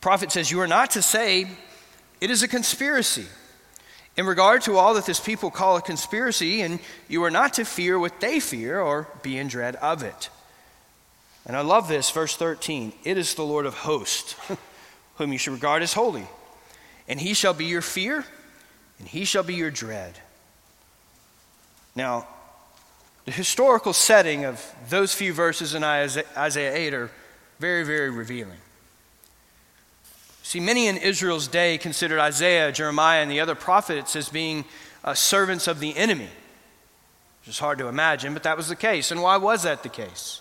prophet says, You are not to say it is a conspiracy. In regard to all that this people call a conspiracy, and you are not to fear what they fear or be in dread of it. And I love this, verse 13. It is the Lord of hosts, whom you should regard as holy. And he shall be your fear, and he shall be your dread. Now, the historical setting of those few verses in Isaiah 8 are very, very revealing. See, many in Israel's day considered Isaiah, Jeremiah, and the other prophets as being uh, servants of the enemy. Which is hard to imagine, but that was the case. And why was that the case?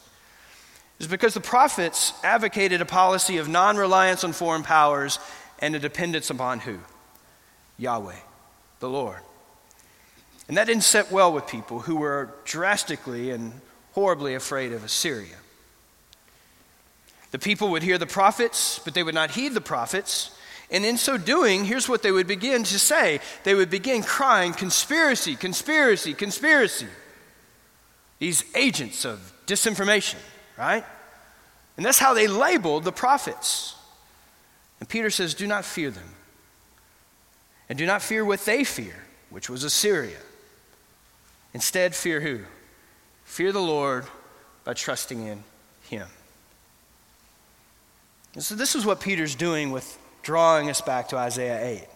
It's because the prophets advocated a policy of non reliance on foreign powers and a dependence upon who? Yahweh, the Lord. And that didn't sit well with people who were drastically and horribly afraid of Assyria. The people would hear the prophets, but they would not heed the prophets. And in so doing, here's what they would begin to say they would begin crying, Conspiracy, conspiracy, conspiracy. These agents of disinformation, right? And that's how they labeled the prophets. And Peter says, Do not fear them. And do not fear what they fear, which was Assyria. Instead, fear who? Fear the Lord by trusting in Him. And so, this is what Peter's doing with drawing us back to Isaiah 8.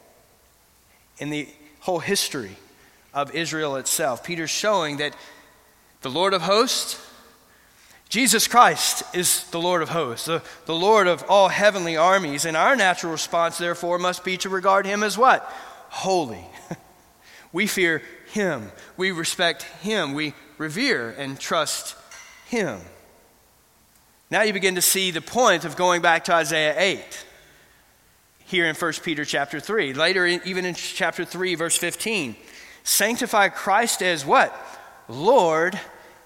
In the whole history of Israel itself, Peter's showing that the Lord of hosts, Jesus Christ is the Lord of hosts, the, the Lord of all heavenly armies, and our natural response, therefore, must be to regard him as what? Holy. we fear him, we respect him, we revere and trust him. Now you begin to see the point of going back to Isaiah 8 here in 1 Peter chapter 3. Later, even in chapter 3, verse 15. Sanctify Christ as what? Lord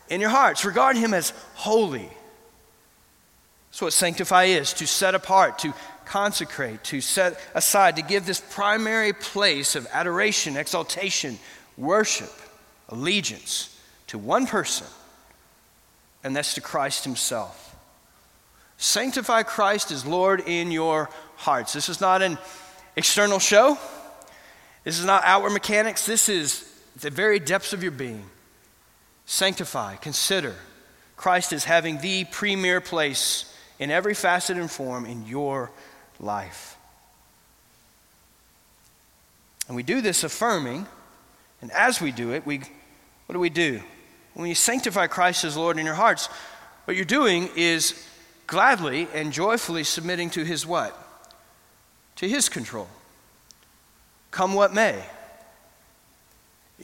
in your hearts. Regard him as holy. That's what sanctify is to set apart, to consecrate, to set aside, to give this primary place of adoration, exaltation, worship, allegiance to one person, and that's to Christ Himself. Sanctify Christ as Lord in your hearts. This is not an external show. This is not outward mechanics. This is the very depths of your being. Sanctify, consider Christ as having the premier place in every facet and form in your life. And we do this affirming, and as we do it, we what do we do? When you sanctify Christ as Lord in your hearts, what you're doing is gladly and joyfully submitting to his what? To his control. Come what may.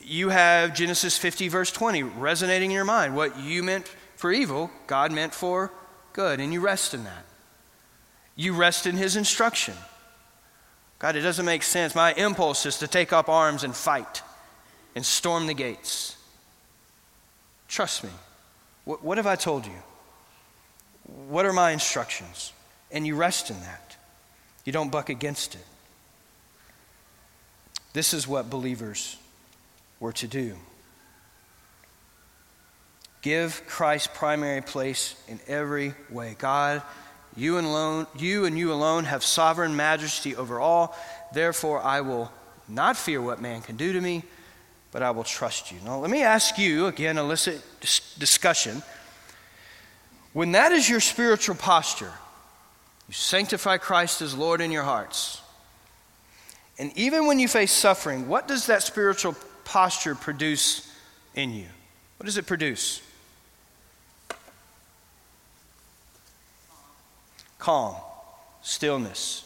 You have Genesis 50, verse 20, resonating in your mind. What you meant for evil, God meant for good, and you rest in that. You rest in his instruction. God, it doesn't make sense. My impulse is to take up arms and fight and storm the gates. Trust me. What, what have I told you? What are my instructions? And you rest in that. You don't buck against it. This is what believers were to do. Give Christ primary place in every way. God, you and, alone, you and you alone have sovereign majesty over all. Therefore, I will not fear what man can do to me, but I will trust you. Now, let me ask you again, elicit discussion. When that is your spiritual posture, you sanctify Christ as Lord in your hearts. And even when you face suffering, what does that spiritual posture produce in you? What does it produce? Calm, stillness.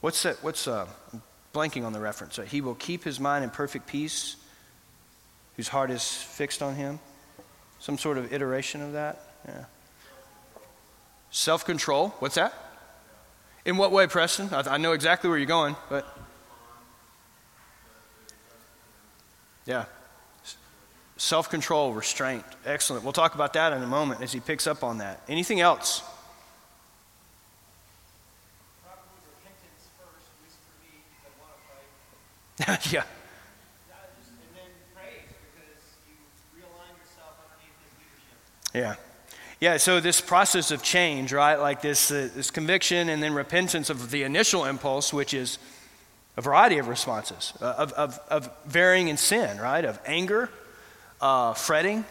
What's that? What's uh, blanking on the reference? He will keep his mind in perfect peace whose heart is fixed on him? Some sort of iteration of that? Yeah. Self control. What's that? In what way, Preston? I, I know exactly where you're going, but. Yeah. Self control, restraint. Excellent. We'll talk about that in a moment as he picks up on that. Anything else? yeah. Yeah. Yeah, so this process of change, right? Like this, uh, this conviction and then repentance of the initial impulse, which is a variety of responses, uh, of, of, of varying in sin, right? Of anger, uh, fretting,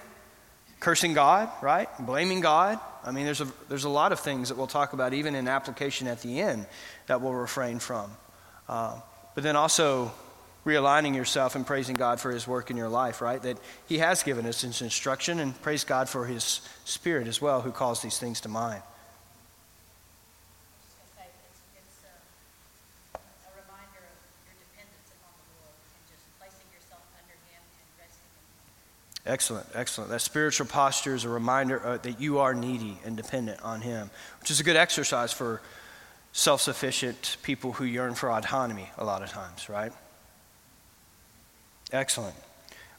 cursing God, right? Blaming God. I mean, there's a, there's a lot of things that we'll talk about, even in application at the end, that we'll refrain from. Uh, but then also realigning yourself and praising God for His work in your life, right? That He has given us His instruction, and praise God for His Spirit as well, who calls these things to mind. Excellent, excellent. That spiritual posture is a reminder uh, that you are needy and dependent on Him, which is a good exercise for self sufficient people who yearn for autonomy a lot of times, right? Excellent.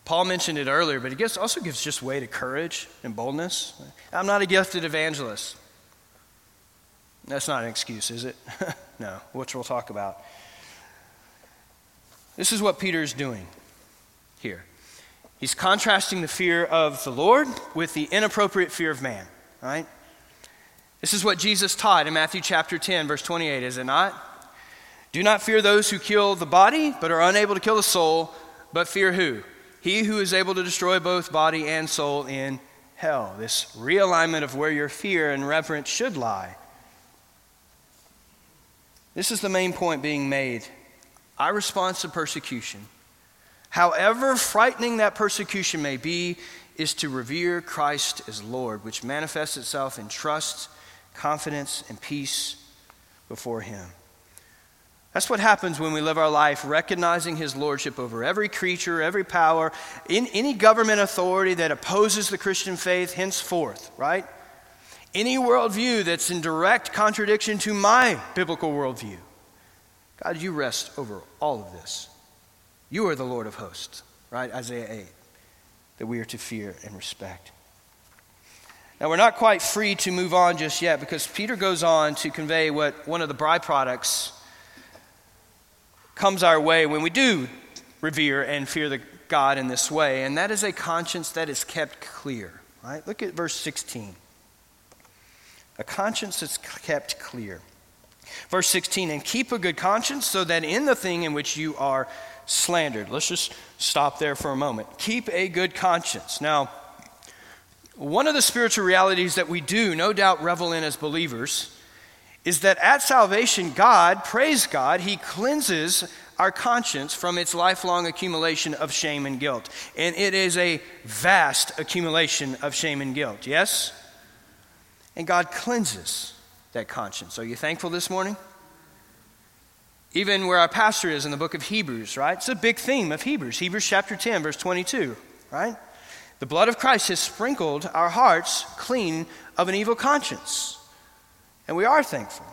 Paul mentioned it earlier, but it also gives just way to courage and boldness. I'm not a gifted evangelist. That's not an excuse, is it? no, which we'll talk about. This is what Peter is doing here. He's contrasting the fear of the Lord with the inappropriate fear of man, right? This is what Jesus taught in Matthew chapter 10, verse 28, is it not? Do not fear those who kill the body, but are unable to kill the soul, but fear who? He who is able to destroy both body and soul in hell. This realignment of where your fear and reverence should lie. This is the main point being made. Our response to persecution however frightening that persecution may be, is to revere Christ as Lord, which manifests itself in trust, confidence, and peace before Him. That's what happens when we live our life recognizing His Lordship over every creature, every power, in any government authority that opposes the Christian faith henceforth, right? Any worldview that's in direct contradiction to my biblical worldview. God, you rest over all of this. You are the Lord of hosts, right? Isaiah 8, that we are to fear and respect. Now, we're not quite free to move on just yet because Peter goes on to convey what one of the byproducts comes our way when we do revere and fear the God in this way, and that is a conscience that is kept clear. Right? Look at verse 16. A conscience that's kept clear. Verse 16, and keep a good conscience so that in the thing in which you are slandered. Let's just stop there for a moment. Keep a good conscience. Now, one of the spiritual realities that we do, no doubt, revel in as believers is that at salvation, God, praise God, He cleanses our conscience from its lifelong accumulation of shame and guilt. And it is a vast accumulation of shame and guilt, yes? And God cleanses that conscience. Are you thankful this morning? Even where our pastor is in the book of Hebrews, right? It's a big theme of Hebrews. Hebrews chapter 10, verse 22, right? The blood of Christ has sprinkled our hearts clean of an evil conscience. And we are thankful.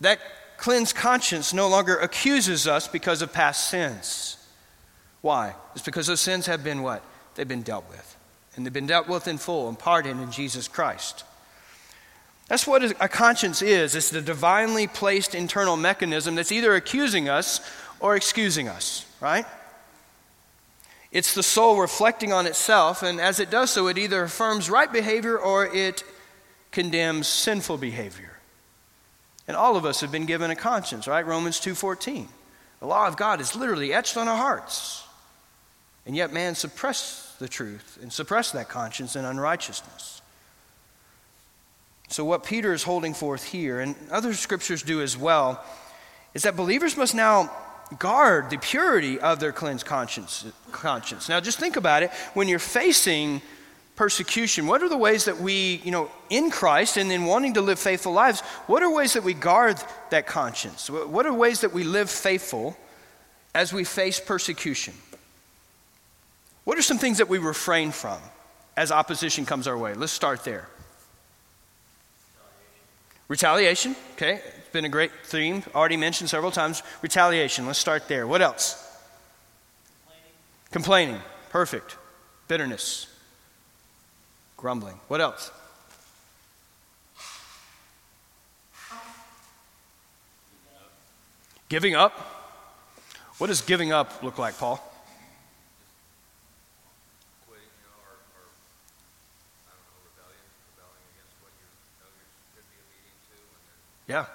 That cleansed conscience no longer accuses us because of past sins. Why? It's because those sins have been what? They've been dealt with. And they've been dealt with in full and pardoned in Jesus Christ. That's what a conscience is it's the divinely placed internal mechanism that's either accusing us or excusing us, right? It's the soul reflecting on itself, and as it does so, it either affirms right behavior or it condemns sinful behavior. And all of us have been given a conscience, right? Romans 2:14. The law of God is literally etched on our hearts. And yet man suppressed the truth and suppressed that conscience in unrighteousness. So, what Peter is holding forth here, and other scriptures do as well, is that believers must now guard the purity of their cleansed conscience. conscience. Now, just think about it. When you're facing persecution, what are the ways that we, you know, in Christ and then wanting to live faithful lives, what are ways that we guard that conscience? What are ways that we live faithful as we face persecution? What are some things that we refrain from as opposition comes our way? Let's start there. Retaliation, okay, it's been a great theme, already mentioned several times. Retaliation, let's start there. What else? Complaining, Complaining. perfect. Bitterness, grumbling. What else? Giving up? What does giving up look like, Paul? Yeah.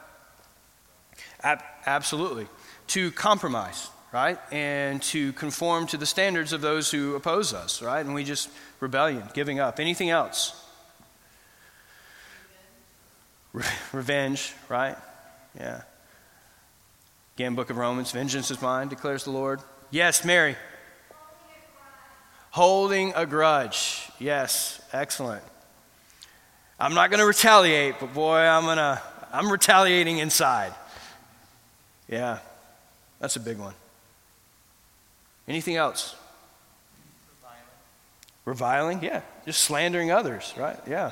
Ab- absolutely. To compromise, right? And to conform to the standards of those who oppose us, right? And we just rebellion, giving up. Anything else? Re- revenge, right? Yeah. Again, book of Romans, vengeance is mine, declares the Lord. Yes, Mary. Holding a grudge. Yes, excellent. I'm not going to retaliate, but boy, I'm going to I'm retaliating inside. Yeah. That's a big one. Anything else? Reviling. Yeah. Just slandering others, right? Yeah.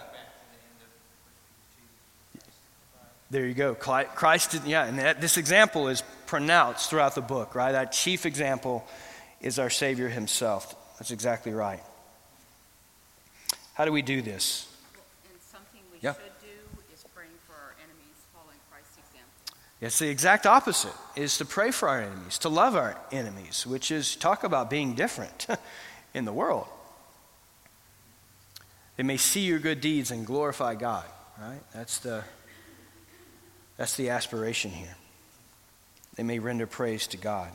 There you go. Christ, did, yeah, and that, this example is pronounced throughout the book, right? That chief example is our Savior Himself. That's exactly right. How do we do this? And something we yeah. should do is praying for our enemies, following Christ's example. It's the exact opposite, is to pray for our enemies, to love our enemies, which is talk about being different in the world. They may see your good deeds and glorify God, right? That's the that's the aspiration here. They may render praise to God,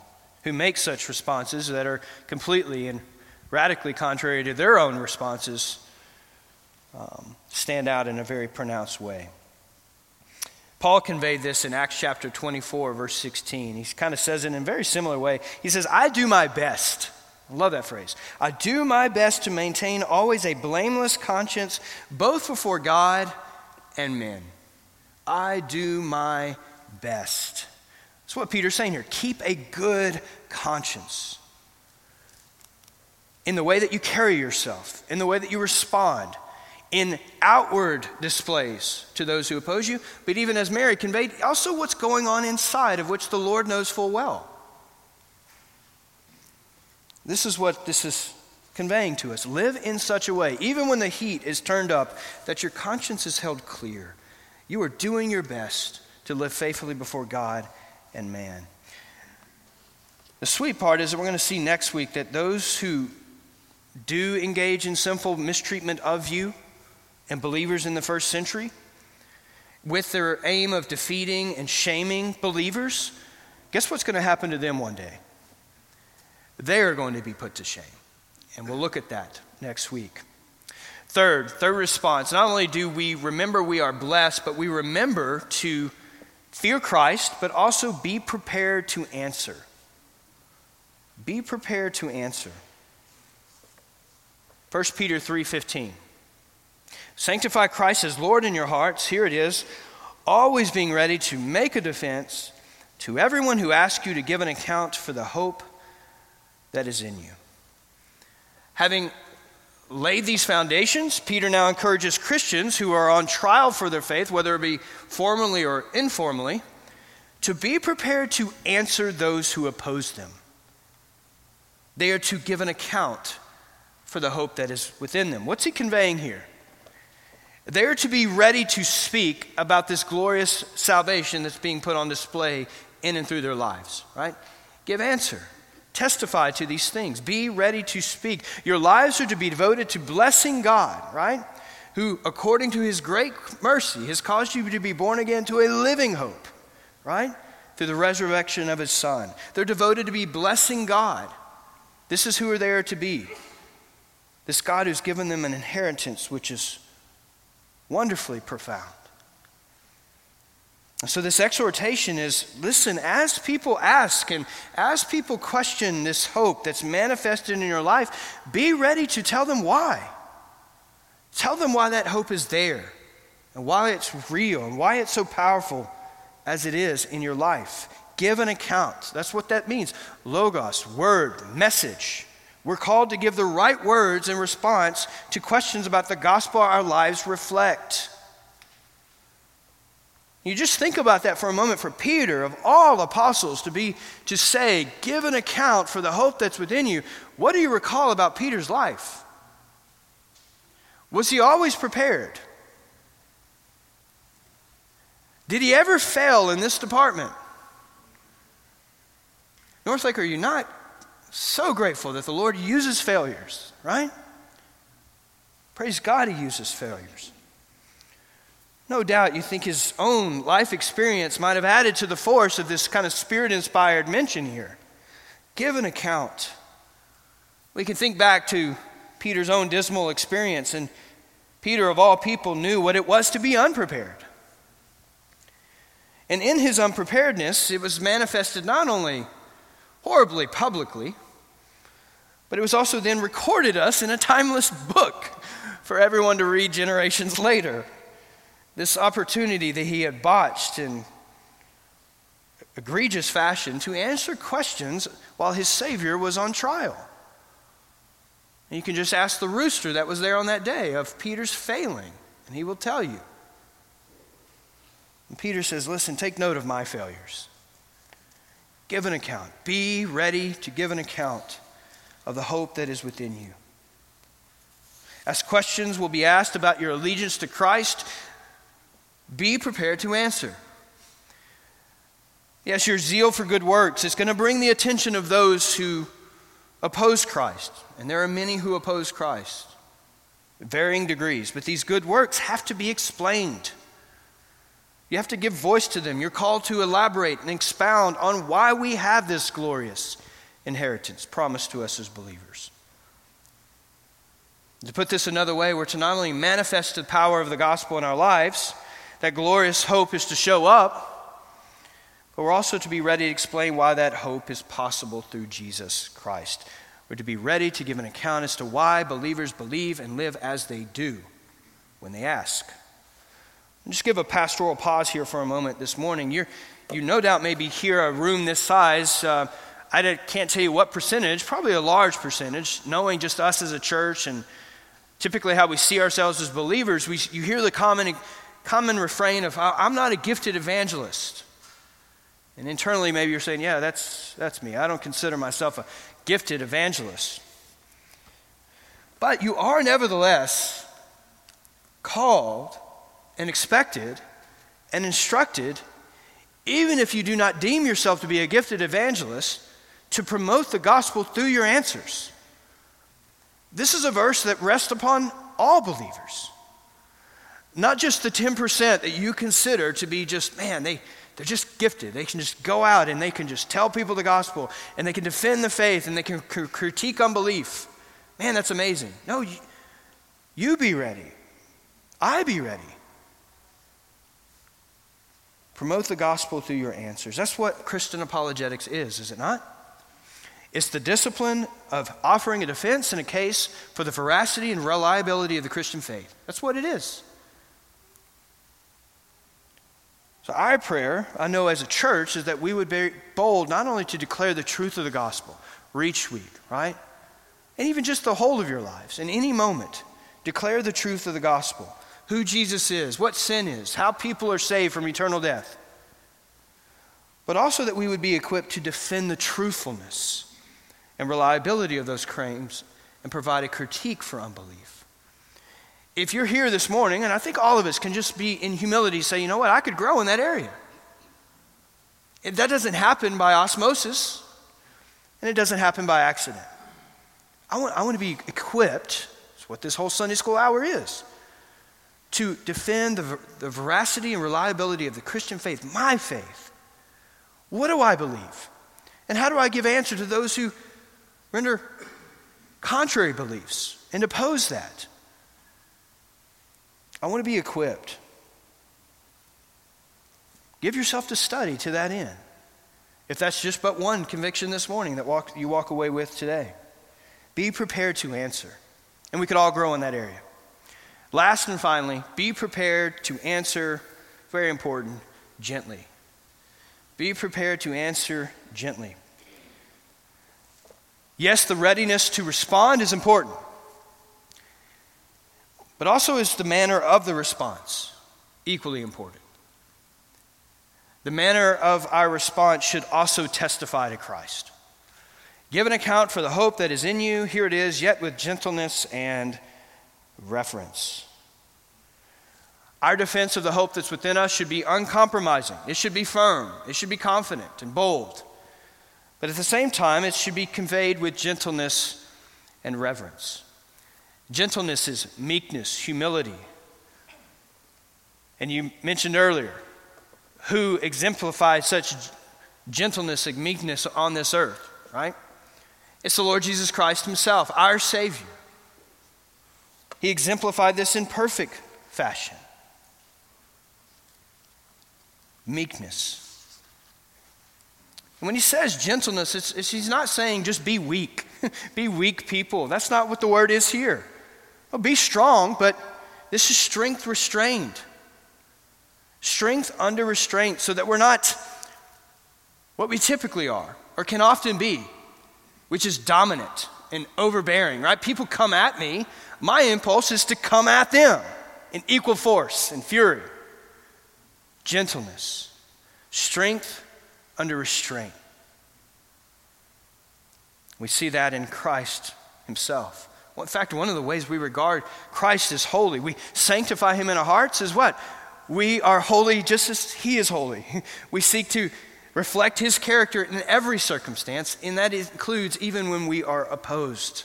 who makes such responses that are completely and radically contrary to their own responses, um, stand out in a very pronounced way. Paul conveyed this in Acts chapter 24, verse 16. He kind of says it in a very similar way. He says, I do my best. Love that phrase. I do my best to maintain always a blameless conscience, both before God and men. I do my best. That's what Peter's saying here. Keep a good conscience in the way that you carry yourself, in the way that you respond, in outward displays to those who oppose you, but even as Mary conveyed, also what's going on inside, of which the Lord knows full well. This is what this is conveying to us. Live in such a way, even when the heat is turned up, that your conscience is held clear you are doing your best to live faithfully before God and man. The sweet part is that we're going to see next week that those who do engage in sinful mistreatment of you and believers in the first century, with their aim of defeating and shaming believers, guess what's going to happen to them one day? They are going to be put to shame. And we'll look at that next week. Third, third response, not only do we remember we are blessed, but we remember to fear Christ, but also be prepared to answer. Be prepared to answer. 1 Peter 3:15. Sanctify Christ as Lord in your hearts. Here it is, always being ready to make a defense to everyone who asks you to give an account for the hope that is in you. Having laid these foundations, Peter now encourages Christians who are on trial for their faith, whether it be formally or informally, to be prepared to answer those who oppose them. They are to give an account for the hope that is within them. What's he conveying here? They are to be ready to speak about this glorious salvation that's being put on display in and through their lives, right? Give answer. Testify to these things. Be ready to speak. Your lives are to be devoted to blessing God, right? Who, according to his great mercy, has caused you to be born again to a living hope, right? Through the resurrection of his Son. They're devoted to be blessing God. This is who they are to be. This God who's given them an inheritance which is wonderfully profound. So, this exhortation is listen, as people ask and as people question this hope that's manifested in your life, be ready to tell them why. Tell them why that hope is there and why it's real and why it's so powerful as it is in your life. Give an account. That's what that means. Logos, word, message. We're called to give the right words in response to questions about the gospel our lives reflect. You just think about that for a moment for Peter, of all apostles, to be to say, give an account for the hope that's within you. What do you recall about Peter's life? Was he always prepared? Did he ever fail in this department? Northlake, are you not so grateful that the Lord uses failures, right? Praise God, he uses failures. No doubt you think his own life experience might have added to the force of this kind of spirit inspired mention here. Give an account. We can think back to Peter's own dismal experience, and Peter, of all people, knew what it was to be unprepared. And in his unpreparedness, it was manifested not only horribly publicly, but it was also then recorded us in a timeless book for everyone to read generations later. This opportunity that he had botched in egregious fashion to answer questions while his Savior was on trial. And you can just ask the rooster that was there on that day of Peter's failing, and he will tell you. And Peter says, Listen, take note of my failures. Give an account. Be ready to give an account of the hope that is within you. As questions will be asked about your allegiance to Christ, be prepared to answer. Yes, your zeal for good works is going to bring the attention of those who oppose Christ. And there are many who oppose Christ, varying degrees. But these good works have to be explained. You have to give voice to them. You're called to elaborate and expound on why we have this glorious inheritance promised to us as believers. To put this another way, we're to not only manifest the power of the gospel in our lives, that glorious hope is to show up, but we're also to be ready to explain why that hope is possible through Jesus Christ. We're to be ready to give an account as to why believers believe and live as they do when they ask. I'll just give a pastoral pause here for a moment this morning. You're, you no doubt maybe here a room this size. Uh, I can't tell you what percentage, probably a large percentage, knowing just us as a church and typically how we see ourselves as believers. We, you hear the common, common refrain of, I'm not a gifted evangelist. And internally, maybe you're saying, Yeah, that's, that's me. I don't consider myself a gifted evangelist. But you are nevertheless called and expected and instructed, even if you do not deem yourself to be a gifted evangelist, to promote the gospel through your answers. This is a verse that rests upon all believers. Not just the 10% that you consider to be just, man, they, they're just gifted. They can just go out and they can just tell people the gospel and they can defend the faith and they can cr- critique unbelief. Man, that's amazing. No, you, you be ready. I be ready. Promote the gospel through your answers. That's what Christian apologetics is, is it not? It's the discipline of offering a defense and a case for the veracity and reliability of the Christian faith. That's what it is. So, our prayer, I know as a church, is that we would be bold not only to declare the truth of the gospel, reach week, right? And even just the whole of your lives, in any moment, declare the truth of the gospel who Jesus is, what sin is, how people are saved from eternal death. But also that we would be equipped to defend the truthfulness and reliability of those claims and provide a critique for unbelief if you're here this morning, and I think all of us can just be in humility say, you know what, I could grow in that area. If that doesn't happen by osmosis, and it doesn't happen by accident. I want, I want to be equipped, that's what this whole Sunday school hour is, to defend the, the veracity and reliability of the Christian faith, my faith. What do I believe? And how do I give answer to those who render contrary beliefs and oppose that? I want to be equipped. Give yourself to study to that end. If that's just but one conviction this morning that walk, you walk away with today, be prepared to answer. And we could all grow in that area. Last and finally, be prepared to answer, very important, gently. Be prepared to answer gently. Yes, the readiness to respond is important but also is the manner of the response equally important. The manner of our response should also testify to Christ. Give an account for the hope that is in you. Here it is, yet with gentleness and reverence. Our defense of the hope that's within us should be uncompromising. It should be firm. It should be confident and bold. But at the same time, it should be conveyed with gentleness and reverence. Gentleness is meekness, humility. And you mentioned earlier who exemplifies such gentleness and meekness on this earth, right? It's the Lord Jesus Christ Himself, our Savior. He exemplified this in perfect fashion meekness. when he says gentleness, it's, it's, he's not saying just be weak, be weak people. That's not what the word is here. Well, be strong, but this is strength restrained. Strength under restraint, so that we're not what we typically are or can often be, which is dominant and overbearing, right? People come at me, my impulse is to come at them in equal force and fury. Gentleness, strength under restraint. We see that in Christ Himself. In fact, one of the ways we regard Christ as holy, we sanctify Him in our hearts, is what? We are holy just as He is holy. We seek to reflect His character in every circumstance, and that includes even when we are opposed.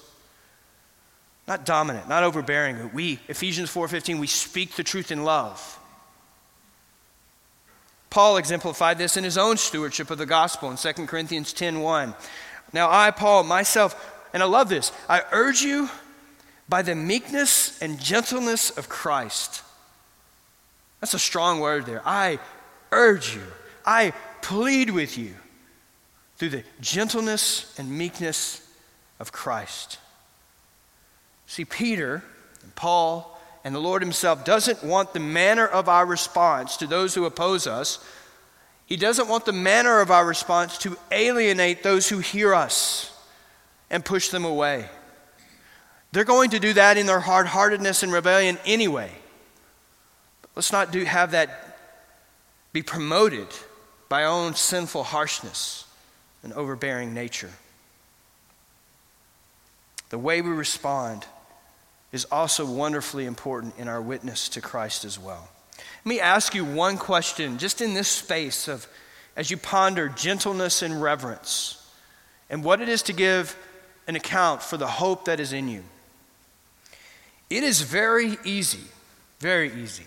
Not dominant, not overbearing, we, Ephesians 4:15, we speak the truth in love. Paul exemplified this in his own stewardship of the gospel in 2 Corinthians 10:1. Now I, Paul, myself, and I love this, I urge you by the meekness and gentleness of Christ that's a strong word there. I urge you, I plead with you through the gentleness and meekness of Christ. See, Peter and Paul and the Lord Himself doesn't want the manner of our response to those who oppose us. He doesn't want the manner of our response to alienate those who hear us and push them away. They're going to do that in their hard heartedness and rebellion anyway. Let's not do, have that be promoted by our own sinful harshness and overbearing nature. The way we respond is also wonderfully important in our witness to Christ as well. Let me ask you one question just in this space of as you ponder gentleness and reverence and what it is to give an account for the hope that is in you. It is very easy, very easy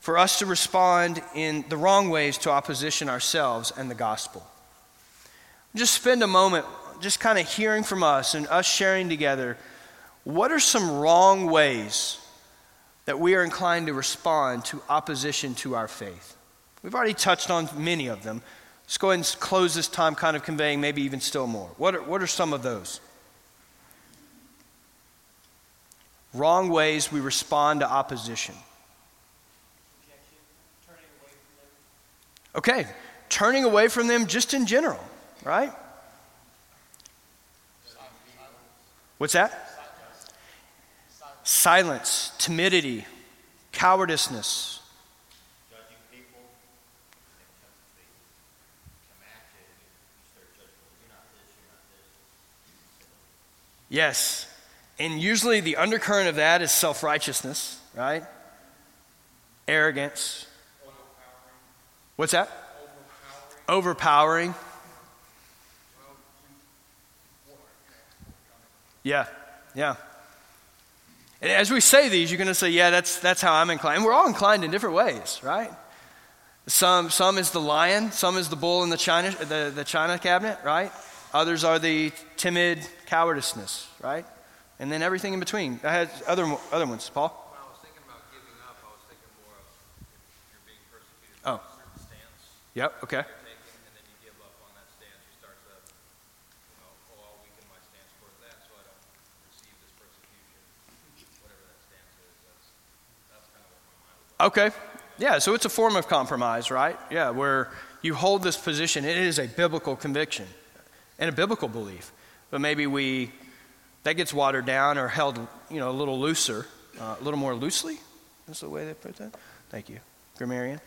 for us to respond in the wrong ways to opposition ourselves and the gospel. Just spend a moment just kind of hearing from us and us sharing together what are some wrong ways that we are inclined to respond to opposition to our faith. We've already touched on many of them. Let's go ahead and close this time kind of conveying maybe even still more. What are, what are some of those? Wrong ways we respond to opposition. Okay, turning away from them just in general, right? What's that? Silence, timidity, cowardiceness. Yes. And usually the undercurrent of that is self righteousness, right? Arrogance, What's that? Overpowering. Overpowering. Yeah, yeah. And as we say these, you're going to say, yeah, that's, that's how I'm inclined. And we're all inclined in different ways, right? Some, some is the lion, some is the bull in the china, the, the china cabinet, right? Others are the timid cowardiceness, right? And then everything in between. I had other, other ones. Paul? Up, oh. Certain stance. Yep, okay. Okay. Yeah, so it's a form of compromise, right? Yeah, where you hold this position. It is a biblical conviction and a biblical belief. But maybe we, that gets watered down or held, you know, a little looser, uh, a little more loosely. That's the way they put that. Thank you. Grammarian.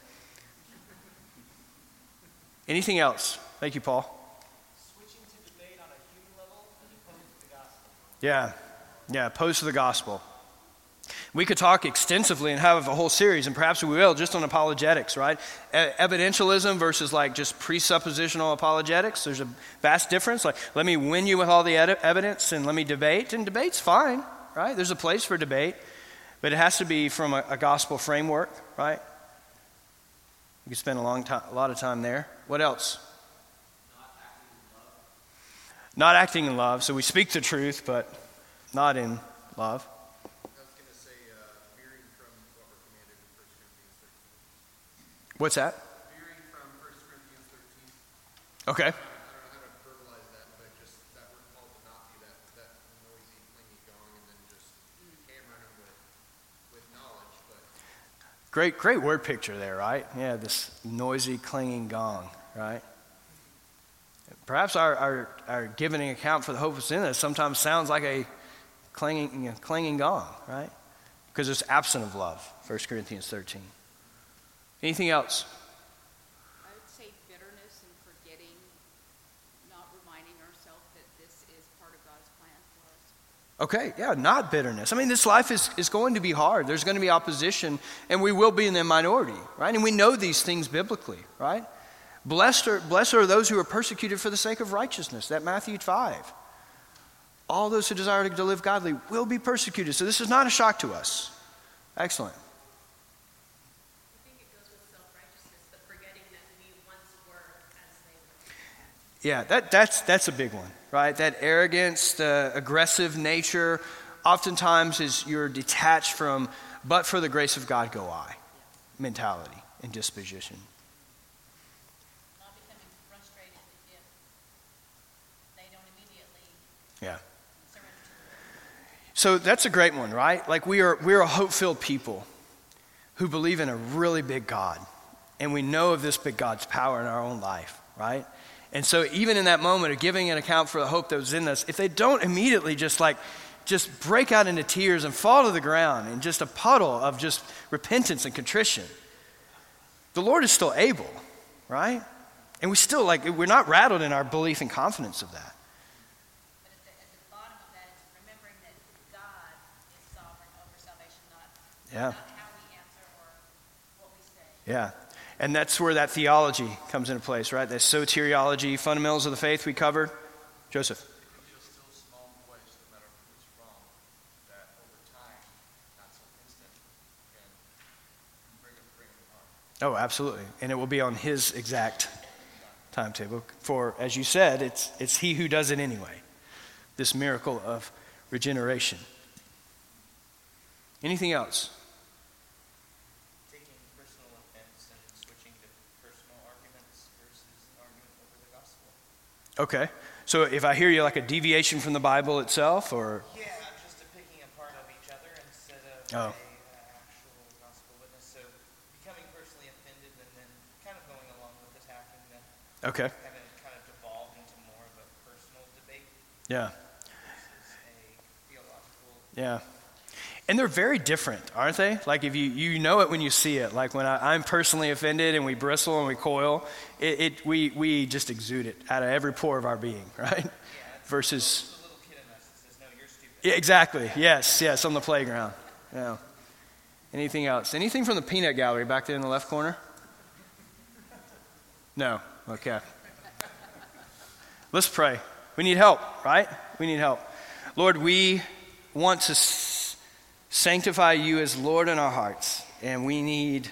Anything else? Thank you, Paul. Switching to debate on a human level as opposed to the gospel. Yeah, yeah, opposed to the gospel. We could talk extensively and have a whole series, and perhaps we will, just on apologetics, right? Evidentialism versus like just presuppositional apologetics. There's a vast difference. Like, let me win you with all the ed- evidence and let me debate, and debate's fine, right? There's a place for debate. But it has to be from a, a gospel framework, right? We could spend a long time, a lot of time there. What else? Not acting in love. So we speak the truth, but not in love. What's that? Veering from 1 Corinthians 13. Okay. I don't know how to verbalize that, but just that we're called to not be that, that noisy, clingy gong and then just hammer him with, with that? But Great, great word picture there, right? Yeah, this noisy, clanging gong, right? Perhaps our, our, our giving an account for the hope that's in us sometimes sounds like a clanging, you know, clanging gong, right? Because it's absent of love, 1 Corinthians 13. Anything else? I would say bitterness and forgetting, not reminding ourselves that this is part of God's plan for us. Okay, yeah, not bitterness. I mean, this life is, is going to be hard. There's going to be opposition, and we will be in the minority, right? And we know these things biblically, right? Blessed are, blessed are those who are persecuted for the sake of righteousness, that Matthew 5. All those who desire to live godly will be persecuted. So this is not a shock to us. Excellent. I think it goes with self-righteousness, but forgetting that we once were as they were. Yeah, that, that's, that's a big one, right? That arrogance, the aggressive nature, oftentimes is you're detached from, but for the grace of God go I mentality and disposition. Not becoming frustrated if they don't immediately Yeah. surrender to the So that's a great one, right? Like we are, we're a hope filled people who believe in a really big God. And we know of this big God's power in our own life, right? And so even in that moment of giving an account for the hope that was in us, if they don't immediately just like, just break out into tears and fall to the ground in just a puddle of just repentance and contrition, the Lord is still able, right? And we still like, we're not rattled in our belief and confidence of that. But at the, at the bottom of that is remembering that God is sovereign over salvation, not, Yeah. not how we answer or what we say. Yeah. And that's where that theology comes into place, right? That soteriology, fundamentals of the faith we covered. Joseph. Oh, absolutely. And it will be on his exact timetable. For, as you said, it's, it's he who does it anyway. This miracle of regeneration. Anything else? taking personal offense and switching to personal arguments versus arguing over the gospel. Okay. So if I hear you like a deviation from the Bible itself, or. Yeah, just to picking apart of each other instead of Oh. a uh, actual gospel witness. So becoming personally offended and then kind of going along with attacking them, Okay. having kind of devolve into more of a personal debate Yeah. versus a theological. Yeah. And they're very different, aren't they? Like if you, you know it when you see it. Like when I, I'm personally offended and we bristle and we coil, it, it, we, we just exude it out of every pore of our being, right? Versus, There's a little kid in us that says, "No, yeah, exactly. Yes, yes, on the playground. Yeah. Anything else? Anything from the peanut gallery back there in the left corner? No. Okay. Let's pray. We need help, right? We need help. Lord, we want to sanctify you as Lord in our hearts, and we need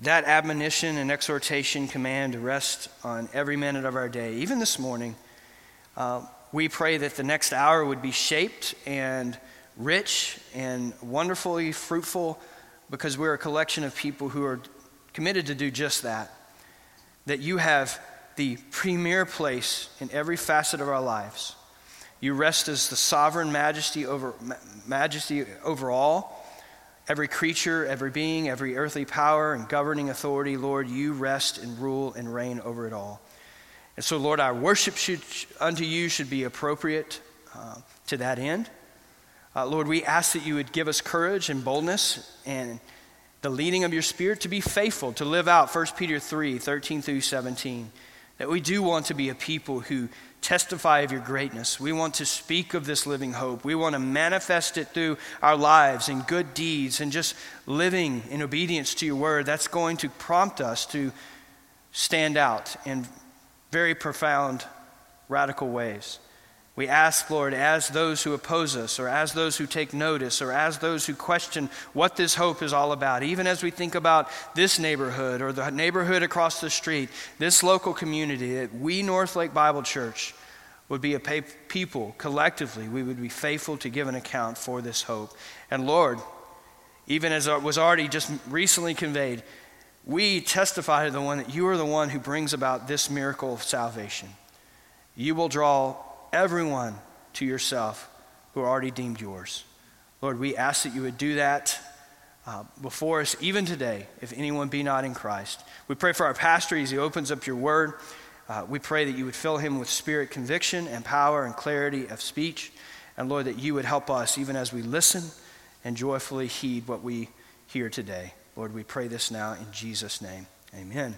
that admonition and exhortation command to rest on every minute of our day, even this morning. Uh, we pray that the next hour would be shaped and rich and wonderfully fruitful because we're a collection of people who are committed to do just that. That you have the premier place in every facet of our lives. You rest as the sovereign majesty over ma- majesty over all. Every creature, every being, every earthly power and governing authority, Lord, you rest and rule and reign over it all. And so, Lord, our worship should, unto you should be appropriate uh, to that end. Uh, Lord, we ask that you would give us courage and boldness and the leading of your Spirit to be faithful, to live out 1 Peter 3 13 through 17. That we do want to be a people who testify of your greatness. We want to speak of this living hope. We want to manifest it through our lives and good deeds and just living in obedience to your word. That's going to prompt us to stand out in very profound, radical ways. We ask, Lord, as those who oppose us, or as those who take notice, or as those who question what this hope is all about, even as we think about this neighborhood or the neighborhood across the street, this local community, that we, North Lake Bible Church, would be a people collectively, we would be faithful to give an account for this hope. And Lord, even as was already just recently conveyed, we testify to the one that you are the one who brings about this miracle of salvation. You will draw everyone to yourself who are already deemed yours. Lord, we ask that you would do that uh, before us, even today, if anyone be not in Christ. We pray for our pastor as he opens up your word. Uh, we pray that you would fill him with spirit conviction and power and clarity of speech. And Lord, that you would help us even as we listen and joyfully heed what we hear today. Lord, we pray this now in Jesus' name. Amen.